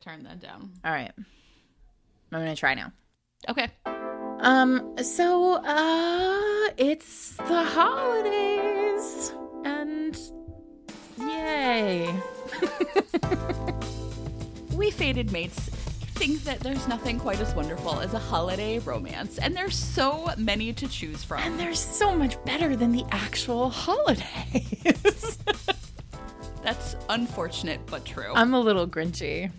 turn that down. All right. I'm going to try now. Okay. Um, so, uh, it's the holidays. And yay. we faded mates think that there's nothing quite as wonderful as a holiday romance, and there's so many to choose from. And they're so much better than the actual holidays. That's unfortunate but true. I'm a little grinchy.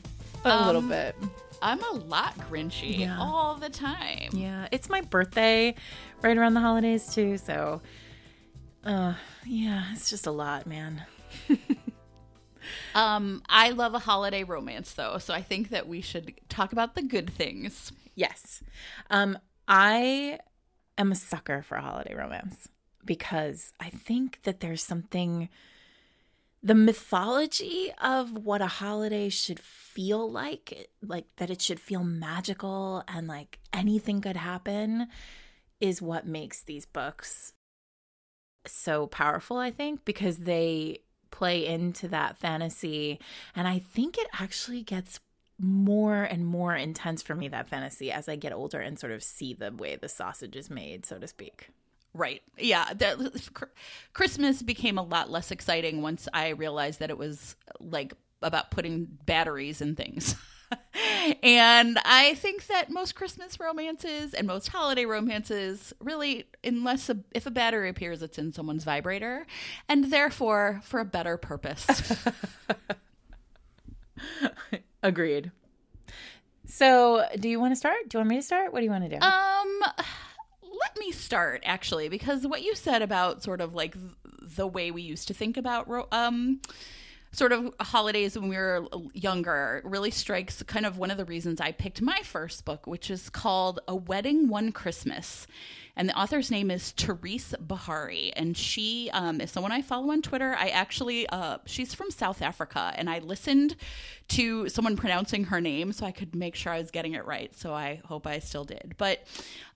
A Um, little bit. I'm a lot grinchy Yeah. all the time. Yeah, it's my birthday right around the holidays too, so uh yeah, it's just a lot, man. Um, I love a holiday romance though, so I think that we should talk about the good things. Yes. Um I am a sucker for a holiday romance because I think that there's something the mythology of what a holiday should feel like, like that it should feel magical and like anything could happen is what makes these books so powerful, I think, because they play into that fantasy. And I think it actually gets more and more intense for me, that fantasy, as I get older and sort of see the way the sausage is made, so to speak. Right. Yeah. The, Christmas became a lot less exciting once I realized that it was like about putting batteries in things. and I think that most Christmas romances and most holiday romances really, unless a, if a battery appears, it's in someone's vibrator, and therefore for a better purpose. Agreed. So, do you want to start? Do you want me to start? What do you want to do? Um, start actually, because what you said about sort of like the way we used to think about um sort of holidays when we were younger really strikes kind of one of the reasons I picked my first book, which is called A Wedding One Christmas. And the author's name is Therese Beharrie. And she um, is someone I follow on Twitter. I actually, uh, she's from South Africa. And I listened to someone pronouncing her name so I could make sure I was getting it right. So I hope I still did. But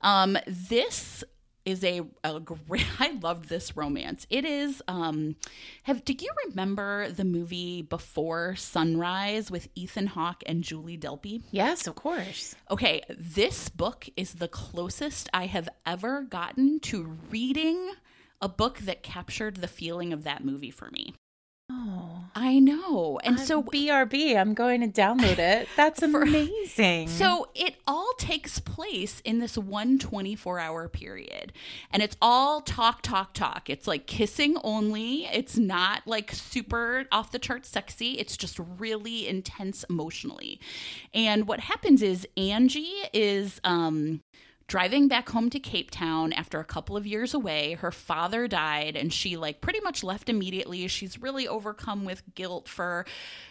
um, this is a, a great I loved this romance. It is um have do you remember the movie Before Sunrise with Ethan Hawke and Julie Delpy? yes, of course. Okay, this book is the closest I have ever gotten to reading a book that captured the feeling of that movie for me. Oh. I know. And So so BRB, I'm going to download it. That's For- amazing. So it all takes place in this one 24 hour period. And it's all talk, talk, talk. It's like kissing only. It's not like super off the chart sexy. It's just really intense emotionally. And what happens is Angie is um driving back home to Cape Town after a couple of years away. Her father died and she like pretty much left immediately. She's really overcome with guilt for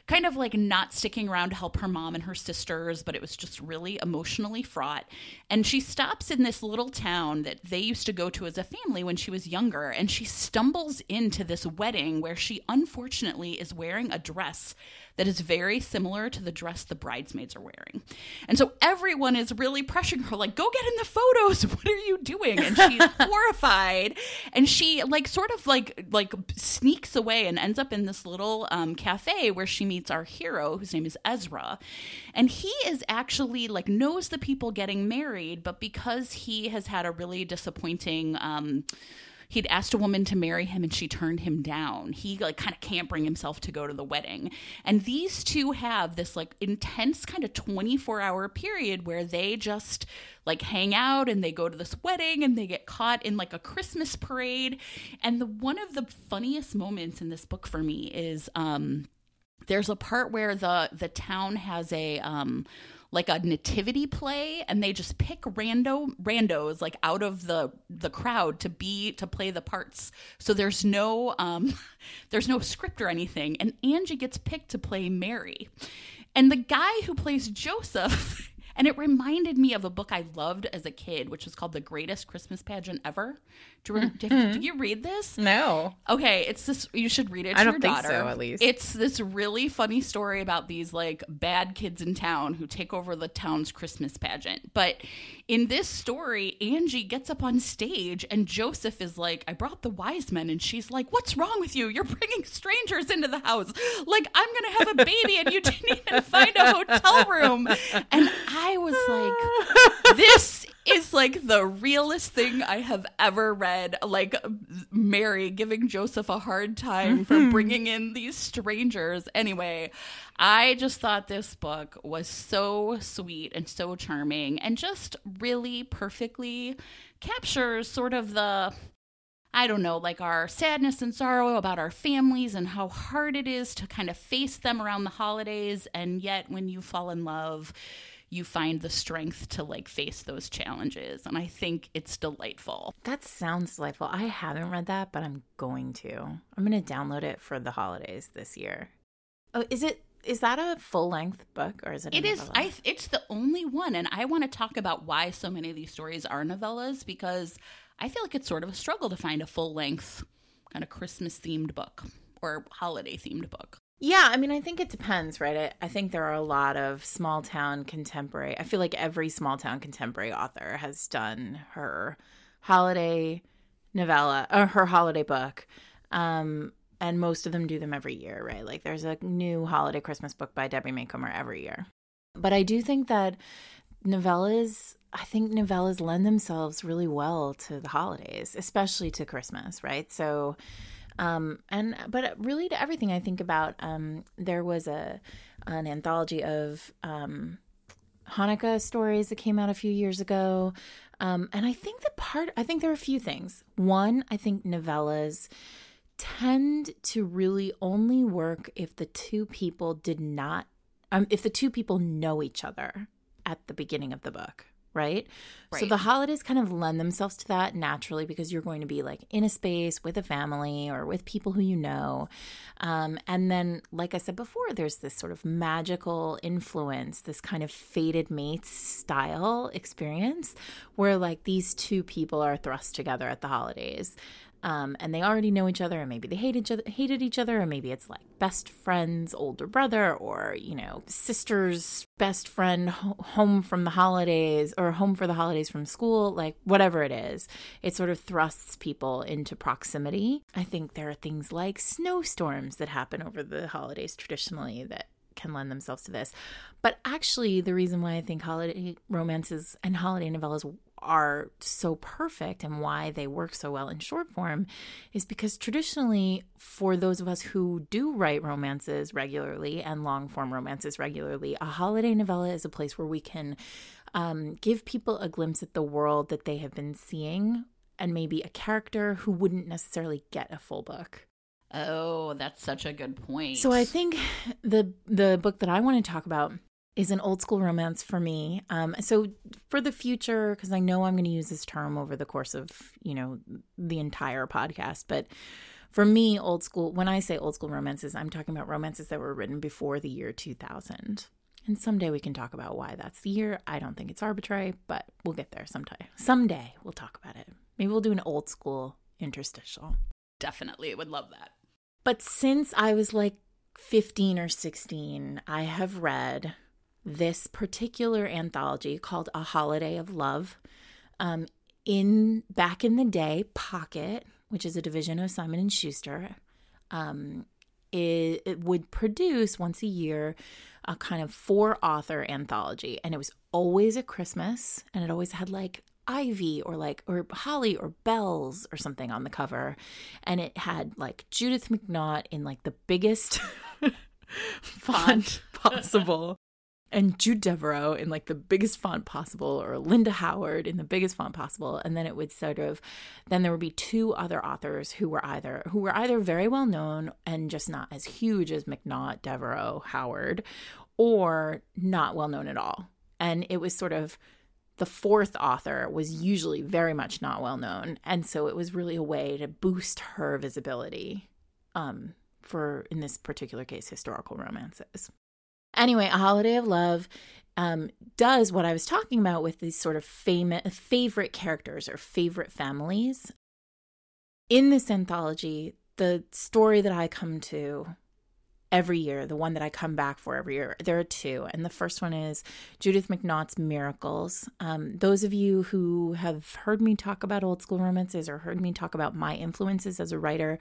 kind of like not sticking around to help her mom and her sisters, but it was just really emotionally fraught. And she stops in this little town that they used to go to as a family when she was younger and she stumbles into this wedding where she unfortunately is wearing a dress that is very similar to the dress the bridesmaids are wearing. And so everyone is really pressuring her, like, go get in the photos. What are you doing? And she's horrified. And she like sort of like like sneaks away and ends up in this little um, cafe where she meets our hero, whose name is Ezra. And he is actually like knows the people getting married, but because he has had a really disappointing um he'd asked a woman to marry him and she turned him down. He like kind of can't bring himself to go to the wedding. And these two have this like intense kind of 24 hour period where they just like hang out and they go to this wedding and they get caught in like a christmas parade. And the one of the funniest moments in this book for me is um there's a part where the the town has a um like a nativity play and they just pick rando randos like out of the the crowd to be to play the parts. So there's no um there's no script or anything and Angie gets picked to play Mary. And the guy who plays Joseph And it reminded me of a book I loved as a kid, which was called The Greatest Christmas Pageant Ever. Do you, did, did you read this? No. Okay, it's this. You should read it to I don't your think daughter. so, at least. it's this really funny story about these like bad kids in town who take over the town's Christmas pageant. But in this story, Angie gets up on stage and Joseph is like, "I brought the wise men," and she's like, "What's wrong with you? You're bringing strangers into the house. Like I'm gonna have a baby, and you didn't even find a hotel room." And I was like, "This." is like the realest thing I have ever read. Like Mary giving Joseph a hard time for mm-hmm. bringing in these strangers. Anyway, I just thought this book was so sweet and so charming and just really perfectly captures sort of the. I don't know, like our sadness and sorrow about our families and how hard it is to kind of face them around the holidays. And yet, when you fall in love, you find the strength to like face those challenges. And I think it's delightful. That sounds delightful. I haven't read that, but I'm going to. I'm going to download it for the holidays this year. Oh, is it is that a full length book or is it? a It is. novella? I. It's the only one, and I want to talk about why so many of these stories are novellas because I feel like it's sort of a struggle to find a full length kind of Christmas themed book or holiday themed book. Yeah, I mean, I think it depends, right? I, I think there are a lot of small town contemporary. I feel like every small town contemporary author has done her holiday novella or her holiday book. Um, and most of them do them every year, right? Like there's a new holiday Christmas book by Debbie Macomber every year. But I do think that novellas, I think novellas lend themselves really well to the holidays, especially to Christmas, right? So, um, and but really to everything I think about, um, there was a an anthology of um, Hanukkah stories that came out a few years ago, um, and I think the part I think there are a few things. One, I think novellas tend to really only work if the two people did not, um, if the two people know each other at the beginning of the book. Right? So the holidays kind of lend themselves to that naturally because you're going to be like in a space with a family or with people who you know. Um, and then, like I said before, there's this sort of magical influence, this kind of faded mates style experience where like these two people are thrust together at the holidays. Um, and they already know each other, and maybe they hate each other, hated each other, or maybe it's like best friend's older brother, or you know, sister's best friend ho- home from the holidays, or home for the holidays from school, like whatever it is. It sort of thrusts people into proximity. I think there are things like snowstorms that happen over the holidays traditionally that can lend themselves to this. But actually, the reason why I think holiday romances and holiday novellas are so perfect and why they work so well in short form is because traditionally, for those of us who do write romances regularly and long form romances regularly, a holiday novella is a place where we can um, give people a glimpse at the world that they have been seeing and maybe a character who wouldn't necessarily get a full book. Oh, that's such a good point. So I think the the book that I want to talk about is an old school romance for me. Um, so for the future, because I know I'm going to use this term over the course of you know the entire podcast, but for me, old school. When I say old school romances, I'm talking about romances that were written before the year 2000. And someday we can talk about why that's the year. I don't think it's arbitrary, but we'll get there sometime. Someday we'll talk about it. Maybe we'll do an old school interstitial. definitely would love that. But since I was like 15 or 16, I have read this particular anthology called A Holiday of Love. Um, in back in the day, Pocket, which is a division of Simon and Schuster, um, it, it would produce once a year a kind of four author anthology, and it was always at Christmas, and it always had like ivy or like or holly or bells or something on the cover and it had like judith mcnaught in like the biggest font possible and jude deveraux in like the biggest font possible or linda howard in the biggest font possible and then it would sort of then there would be two other authors who were either who were either very well known and just not as huge as mcnaught devereaux howard or not well known at all. And it was sort of the fourth author was usually very much not well known and so it was really a way to boost her visibility um, for in this particular case historical romances anyway a holiday of love um, does what I was talking about with these sort of famous favorite characters or favorite families. In this anthology, the story that I come to every year, the one that I come back for every year. There are two, and the first one is Judith McNaught's Miracles. Um, those of you who have heard me talk about old school romances or heard me talk about my influences as a writer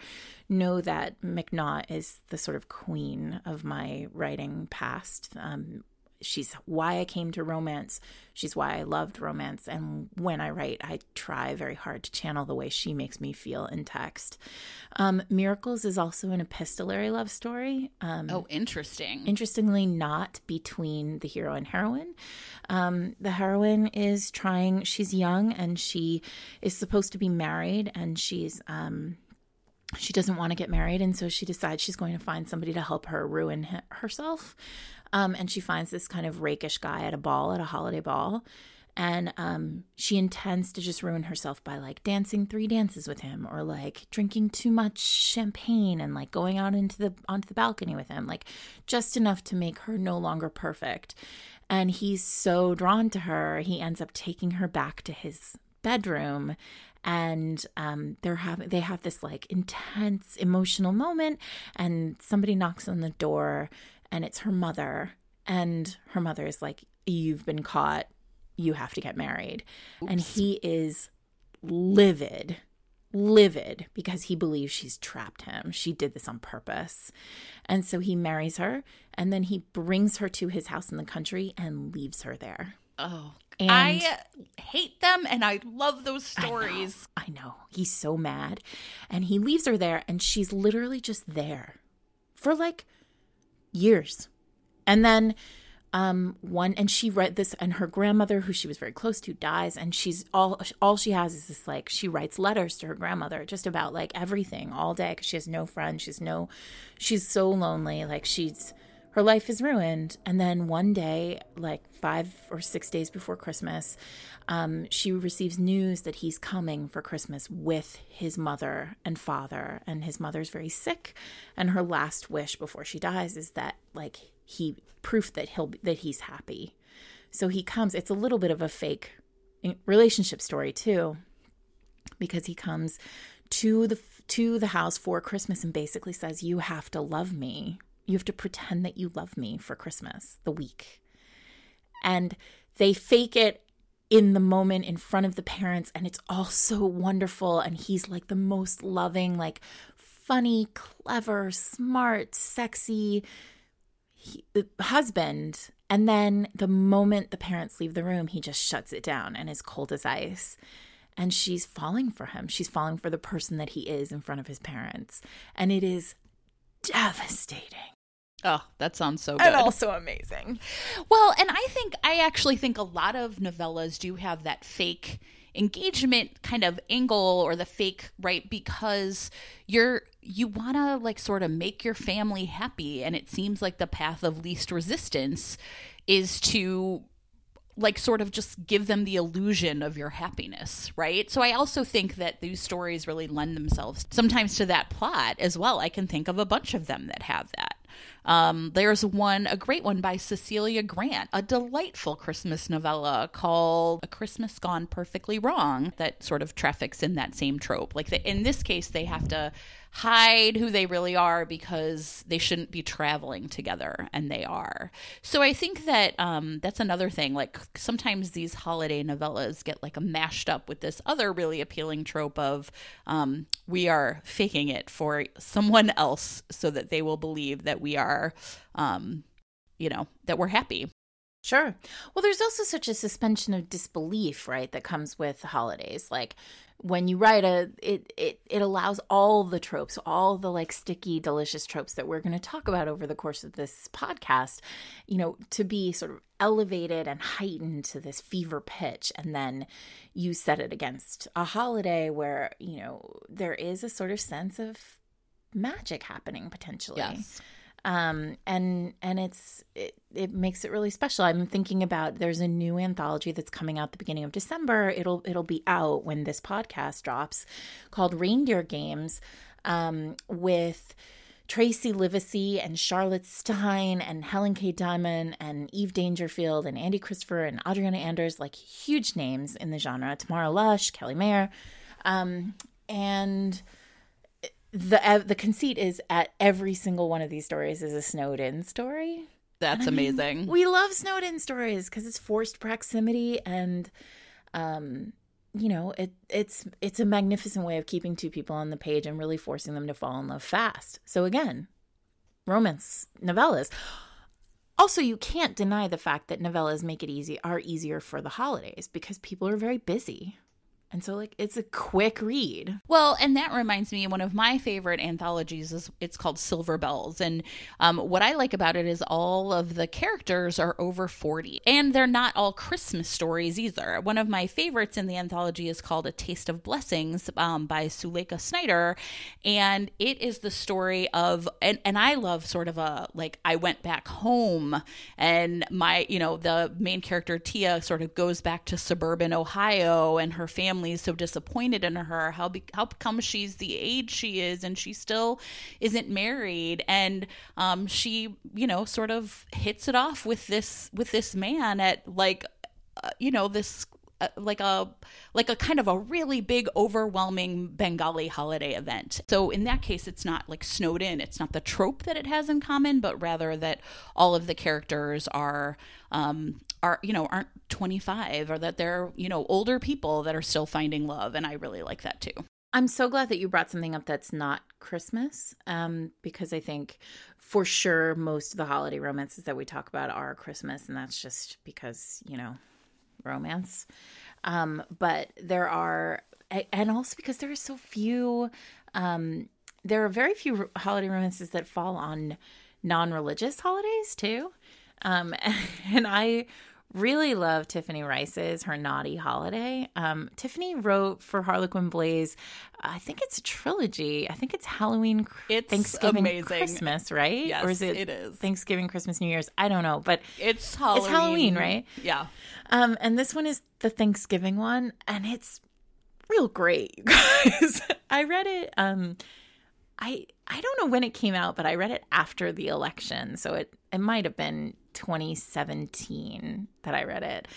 know that McNaught is the sort of queen of my writing past. Um, she's why I came to romance. She's why I loved romance. And when I write, I try very hard to channel the way she makes me feel in text. Um, Miracles is also an epistolary love story. Um, oh, interesting. Interestingly, not between the hero and heroine. Um, the heroine is trying, she's young and she is supposed to be married and she's. Um, she doesn't want to get married, and so she decides she's going to find somebody to help her ruin herself. Um, and she finds this kind of rakish guy at a ball, at a holiday ball. And um, she intends to just ruin herself by like dancing three dances with him or like drinking too much champagne and like going out into the onto the balcony with him, like just enough to make her no longer perfect. And he's so drawn to her, he ends up taking her back to his bedroom and um, they're having they have this like intense emotional moment and somebody knocks on the door and it's her mother and her mother is like you've been caught. You have to get married. Oops. and he is livid livid because he believes she's trapped him. She did this on purpose. And so he marries her and then he brings her to his house in the country and leaves her there oh and I hate them and I love those stories. I know, I know. He's so mad. And he leaves her there and she's literally just there for like years. And then um one and she read this and her grandmother who she was very close to dies and she's all all she has is this like she writes letters to her grandmother just about like everything all day cuz she has no friends she's no she's so lonely like she's her life is ruined. And then one day, like five or six days before Christmas, um, she receives news that he's coming for Christmas with his mother and father. And his mother's very sick. And her last wish before she dies is that, like, he proof that he'll that he's happy. So he comes. It's a little bit of a fake relationship story too, because he comes to the to the house for Christmas and basically says, "You have to love me." You have to pretend that you love me for Christmas, the week. And they fake it in the moment in front of the parents, and it's all so wonderful. And he's like the most loving, like funny, clever, smart, sexy he, uh, husband. And then the moment the parents leave the room, he just shuts it down and is cold as ice. And she's falling for him. She's falling for the person that he is in front of his parents. And it is devastating. Oh, that sounds so good. And also amazing. Well, and I think, I actually think a lot of novellas do have that fake engagement kind of angle or the fake right because you're you want to like sort of make your family happy and it seems like the path of least resistance is to like sort of just give them the illusion of your happiness, right? So I also think that these stories really lend themselves sometimes to that plot as well. I can think of a bunch of them that have that. Um, there's one, a great one by Cecilia Grant, a delightful Christmas novella called A Christmas Gone Perfectly Wrong that sort of traffics in that same trope. Like the, in this case, they have to hide who they really are because they shouldn't be traveling together and they are. So i think that um, that's another thing like sometimes these holiday novellas get like mashed up with this other really appealing trope of um, we are faking it for someone else so that they will believe that we are um, you know that we're happy Sure. Well, there's also such a suspension of disbelief, right, that comes with the holidays. Like when you write a it it it allows all the tropes all the like sticky delicious tropes that we're going to talk about over the course of this podcast you know to be sort of elevated and heightened to this fever pitch and then you set it against a holiday where you know there is a sort of sense of magic happening potentially yes um, and and it's it, it makes it really special. I'm thinking about there's a new anthology that's coming out the beginning of December. It'll it'll be out when this podcast drops, called Reindeer Games, um, with Tracy Livesay and Charlotte Stein and Helen K. Diamond and Eve Dangerfield and Andie Christopher and Adriana Anders, like huge names in the genre. Tamara Lush, Kelly Maher. Um, and the uh, the conceit is at every single one of these stories is a snowed in story. That's I mean, amazing. we love snowed in stories because it's forced proximity and um you know it it's it's a magnificent way of keeping two people on the page and really forcing them to fall in love fast. So again romance novellas. Also you can't deny the fact that novellas make it easy are easier for the holidays because people are very busy and so like it's a quick read. Well, and that reminds me, one of my favorite anthologies is it's called Silver Belles, and um, what I like about it is all of the characters are over forty, and they're not all Christmas stories either. One of my favorites in the anthology is called A Taste of Blessings um, by Suleikha Snyder, and it is the story of and and I love sort of a like I went back home, and my you know the main character Tia sort of goes back to suburban Ohio, and her family so disappointed in her. How be, how come she's the age she is and she still isn't married? And um, she, you know, sort of hits it off with this with this man at like, uh, you know, this uh, like a like a kind of a really big overwhelming bengali holiday event so in that case it's not like snowed in it's not the trope that it has in common but rather that all of the characters are um are you know aren't 25 or that they're you know older people that are still finding love and i really like that too I'm so glad that you brought something up that's not Christmas, um, because I think for sure most of the holiday romances that we talk about are Christmas, and that's just because you know romance. Um, but there are, and also because there are so few, um, there are very few holiday romances that fall on non religious holidays too. Um, and I really love Tiffany Rice's Her Naughty Holiday. Um, Tiffany wrote for Harlequin Blaze, I think it's a trilogy. I think it's Halloween, it's Thanksgiving, amazing. Christmas, right? Yes, or is it, it is. Thanksgiving, Christmas, New Year's? I don't know, but it's Halloween. It's Halloween, right? Yeah. Um, and this one is the Thanksgiving one, and it's real great, you guys. I read it. Um, I I don't know when it came out, but I read it after the election, so it it might have been 2017 that I read it.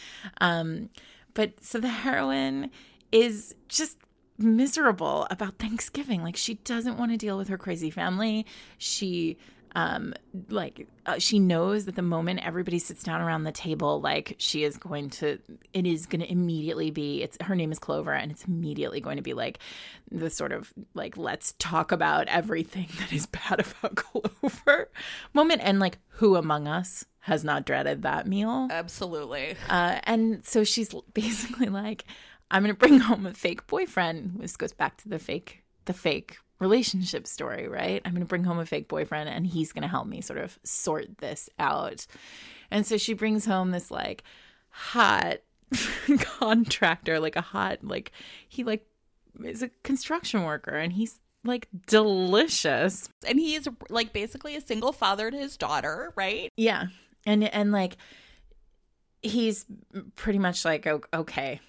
Um, but so the heroine is just miserable about Thanksgiving. Like she doesn't want to deal with her crazy family. She um like uh, she knows that the moment everybody sits down around the table like she is going to it is going to immediately be it's her name is clover and it's immediately going to be like the sort of like let's talk about everything that is bad about clover moment and like who among us has not dreaded that meal Absolutely. uh, and so she's basically like i'm going to bring home a fake boyfriend this goes back to the fake the fake relationship story, right? I'm going to bring home a fake boyfriend and he's going to help me sort of sort this out. And so she brings home this like hot contractor, like a hot, like he like is a construction worker and he's like delicious. And he is like basically a single father to his daughter, right? Yeah. And and like he's pretty much like okay,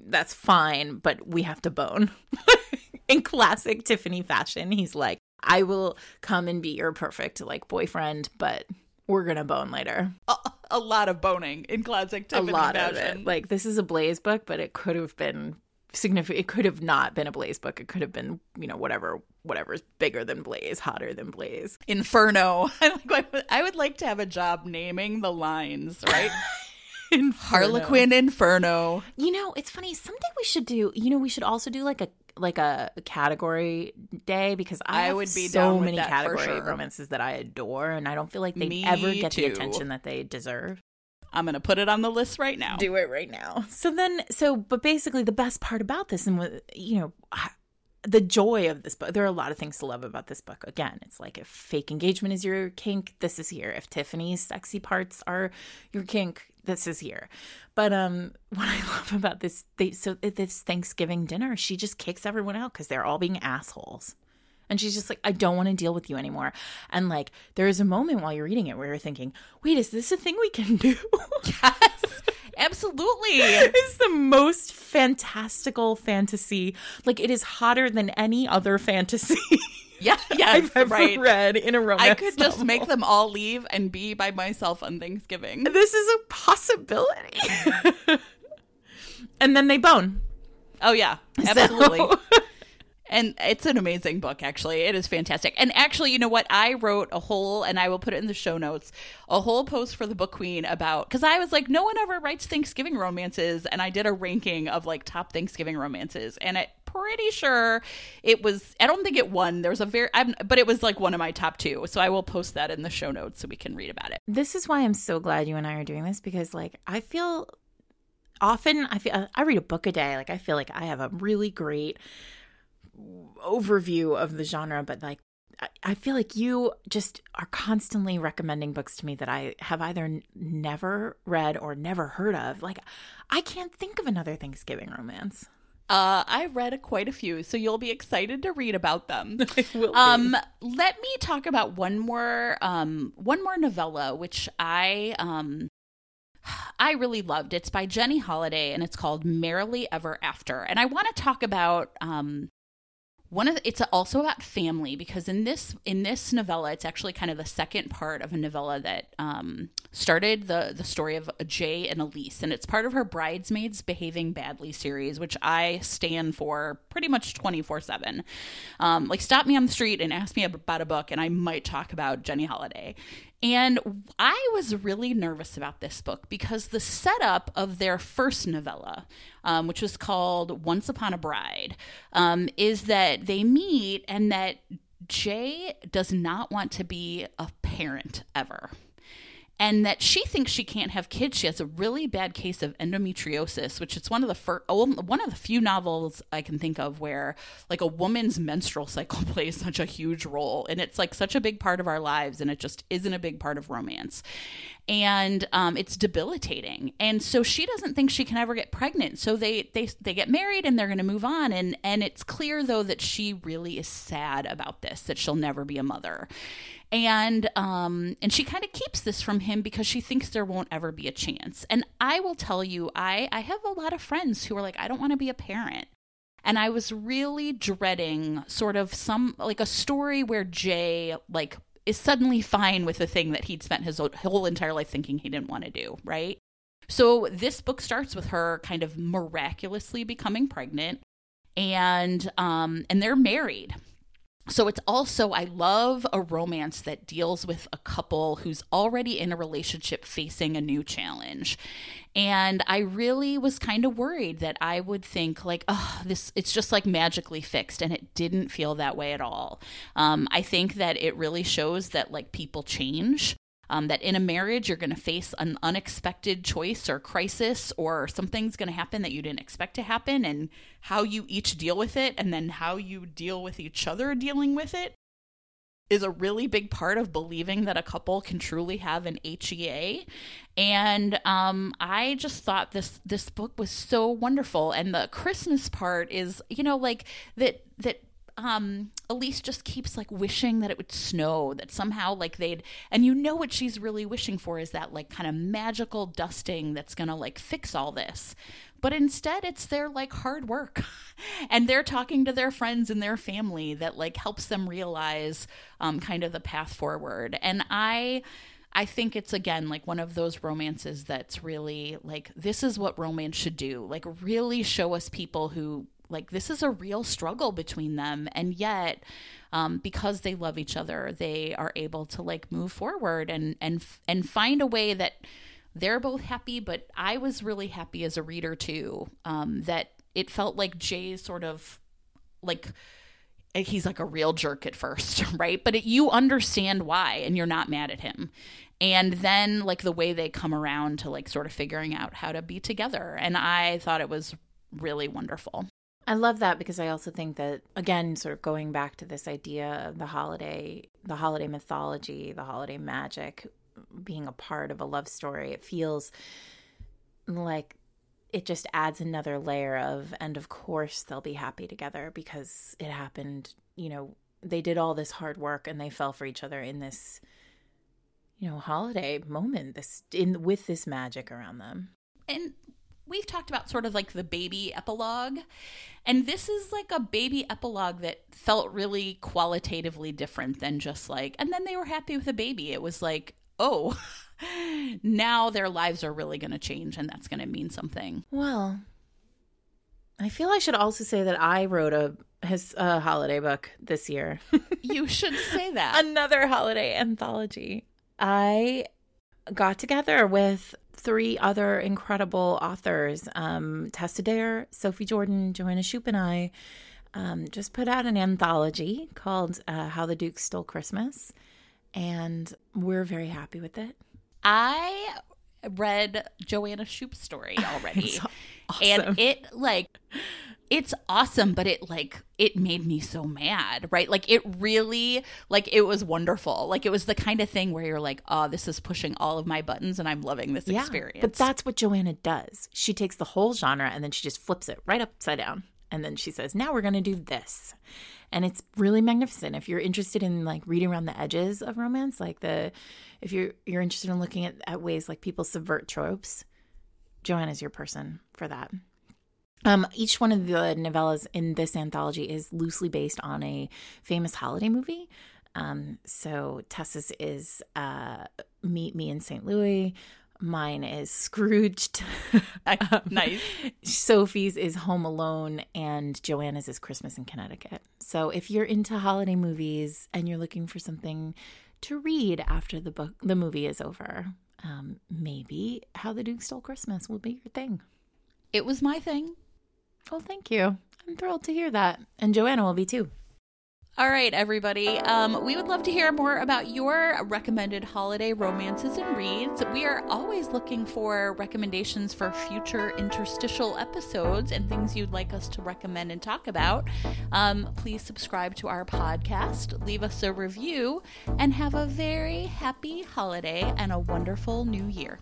that's fine, but we have to bone. in classic Tiffany fashion, he's like, I will come and be your perfect like boyfriend, but we're gonna bone later. A, a lot of boning in classic Tiffany a lot fashion. of it. Like this is a Blaze book, but it could have been significant. It could have not been a Blaze book. It could have been, you know, whatever, whatever's bigger than Blaze, hotter than Blaze. Inferno. I would like to have a job naming the lines, right? Inferno. Harlequin Inferno. You know, it's funny. Someday we should do. You know, we should also do like a like a category day because I, I would be so down with many that category sure. romances that I adore, and I don't feel like they Me ever get the attention that they deserve. I'm going to put it on the list right now. Do it right now. So then, so but basically, the best part about this, and what you know, the joy of this book. There are a lot of things to love about this book. Again, it's like if fake engagement is your kink, this is here. If Tiffany's sexy parts are your kink, this is here. But um, what I love about this, they so this Thanksgiving dinner, she just kicks everyone out because they're all being assholes. And she's just like, I don't want to deal with you anymore. And like, there is a moment while you're reading it where you're thinking, wait, is this a thing we can do? Yes, absolutely. it's the most fantastical fantasy. Like, it is hotter than any other fantasy Yeah, yes, I've ever right. read in a romance. I could just make them all leave and be by myself on Thanksgiving. This is a possibility. and then they bone. Oh yeah, absolutely. So- And it's an amazing book, actually. It is fantastic. And actually, you know what? I wrote a whole, and I will put it in the show notes, a whole post for the Book Queen about, because I was like, no one ever writes Thanksgiving romances. And I did a ranking of like top Thanksgiving romances. And it pretty sure it was, I don't think it won. There was a very, I'm, but it was like one of my top two. So I will post that in the show notes so we can read about it. this is why I'm so glad you and I are doing this because like I feel often I feel I read a book a day like I feel like I have a really great overview of the genre but like I- feel like you just are constantly recommending books to me that I have either n- never read or never heard of. Like, I can't think of another Thanksgiving romance. Uh, I read quite a few, so you'll be excited to read about them. um, let me talk about one more, um, one more novella, which I, um, I really loved. It's by Jenny Holiday, and it's called "Merrily Ever After." And I want to talk about, um, one of the, it's also about family because in this in this novella it's actually kind of the second part of a novella that um, started the the story of Jay and Elise. And it's part of her bridesmaids behaving badly series which I stand for pretty much 24/7 um, like stop me on the street and ask me about a book and I might talk about Jenny Holiday and I was really nervous about this book because the setup of their first novella, um, which was called Once Upon a Bride, um, is that they meet and that Jay does not want to be a parent ever. And that she thinks she can't have kids. She has a really bad case of endometriosis, which is one of the first, one of the few novels I can think of where like a woman's menstrual cycle plays such a huge role, and it's like such a big part of our lives, and it just isn't a big part of romance and um, it's debilitating. And so she doesn't think she can ever get pregnant. So they they they get married and they're going to move on. And and it's clear though that she really is sad about this, that she'll never be a mother. And um and she kind of keeps this from him because she thinks there won't ever be a chance. And I will tell you, I I have a lot of friends who are like, I don't want to be a parent. And I was really dreading sort of some like a story where Jay like is suddenly fine with the thing that he'd spent his whole entire life thinking he didn't want to do, right? So this book starts with her kind of miraculously becoming pregnant and um and they're married. So it's also I love a romance that deals with a couple who's already in a relationship facing a new challenge. And I really was kind of worried that I would think like, oh, this it's just like magically fixed, and it didn't feel that way at all. Um, I think that it really shows that like people change. Um, that in a marriage you're going to face an unexpected choice or crisis or something's going to happen that you didn't expect to happen and how you each deal with it and then how you deal with each other dealing with it is a really big part of believing that a couple can truly have an HEA. And um, I just thought this this book was so wonderful. And the Christmas part is, you know, like that that um Elise just keeps like wishing that it would snow, that somehow like they'd and you know what she's really wishing for is that like kind of magical dusting that's gonna like fix all this. But instead it's their like hard work. and they're talking to their friends and their family that like helps them realize um kind of the path forward. And I I think it's again like one of those romances that's really like this is what romance should do. Like really show us people who like this is a real struggle between them. And yet um, because they love each other they are able to like move forward and and and find a way that they're both happy. But i was really happy as a reader too um, that it felt like jay's sort of like he's like a real jerk at first right? But it, you understand why and you're not mad at him. And then like the way they come around to like sort of figuring out how to be together. And i thought it was really wonderful I love that because I also think that again, sort of going back to this idea of the holiday, the holiday mythology, the holiday magic being a part of a love story, it feels like it just adds another layer of and of course they'll be happy together because it happened, you know, they did all this hard work and they fell for each other in this you know, holiday moment, this in with this magic around them. and we've talked about sort of like the baby epilogue. And this is like a baby epilogue that felt really qualitatively different than just like, and then they were happy with a baby. It was like, oh, now their lives are really going to change and that's going to mean something. Well, I feel I should also say that I wrote a his uh, holiday book this year. you should say that. Another holiday anthology. I got together with three other incredible authors um, Tessa Dare, Sophie Jordan, Joanna Shupe, and I um, just put out an anthology called uh, How the Duke Stole Christmas. And we're very happy with it. I read Joanna Shupe's story already. awesome. And it like it's awesome but it like it made me so mad right? Like it really like it was wonderful. Like it was the kind of thing where you're like oh this is pushing all of my buttons and i'm loving this yeah, experience. but that's what joanna does. She takes the whole genre and then she just flips it right upside down. And then she says now we're going to do this. And it's really magnificent. If you're interested in like reading around the edges of romance like the if you're you're interested in looking at, at ways like people subvert tropes joanna's your person for that um, each one of the novellas in this anthology is loosely based on a famous holiday movie. Um, so Tessa's is uh, Meet Me in St. Louis. Mine is Scrooged. um, nice. Sophie's is Home Alone, and Joanna's is Christmas in Connecticut. So if you're into holiday movies and you're looking for something to read after the book, the movie is over, um, maybe How the Duke Stole Christmas will be your thing. It was my thing. Well, thank you. I'm thrilled to hear that. And Joanna will be too. All right, everybody. Um, we would love to hear more about your recommended holiday romances and reads. We are always looking for recommendations for future interstitial episodes and things you'd like us to recommend and talk about. Um, please subscribe to our podcast, leave us a review, and have a very happy holiday and a wonderful new year.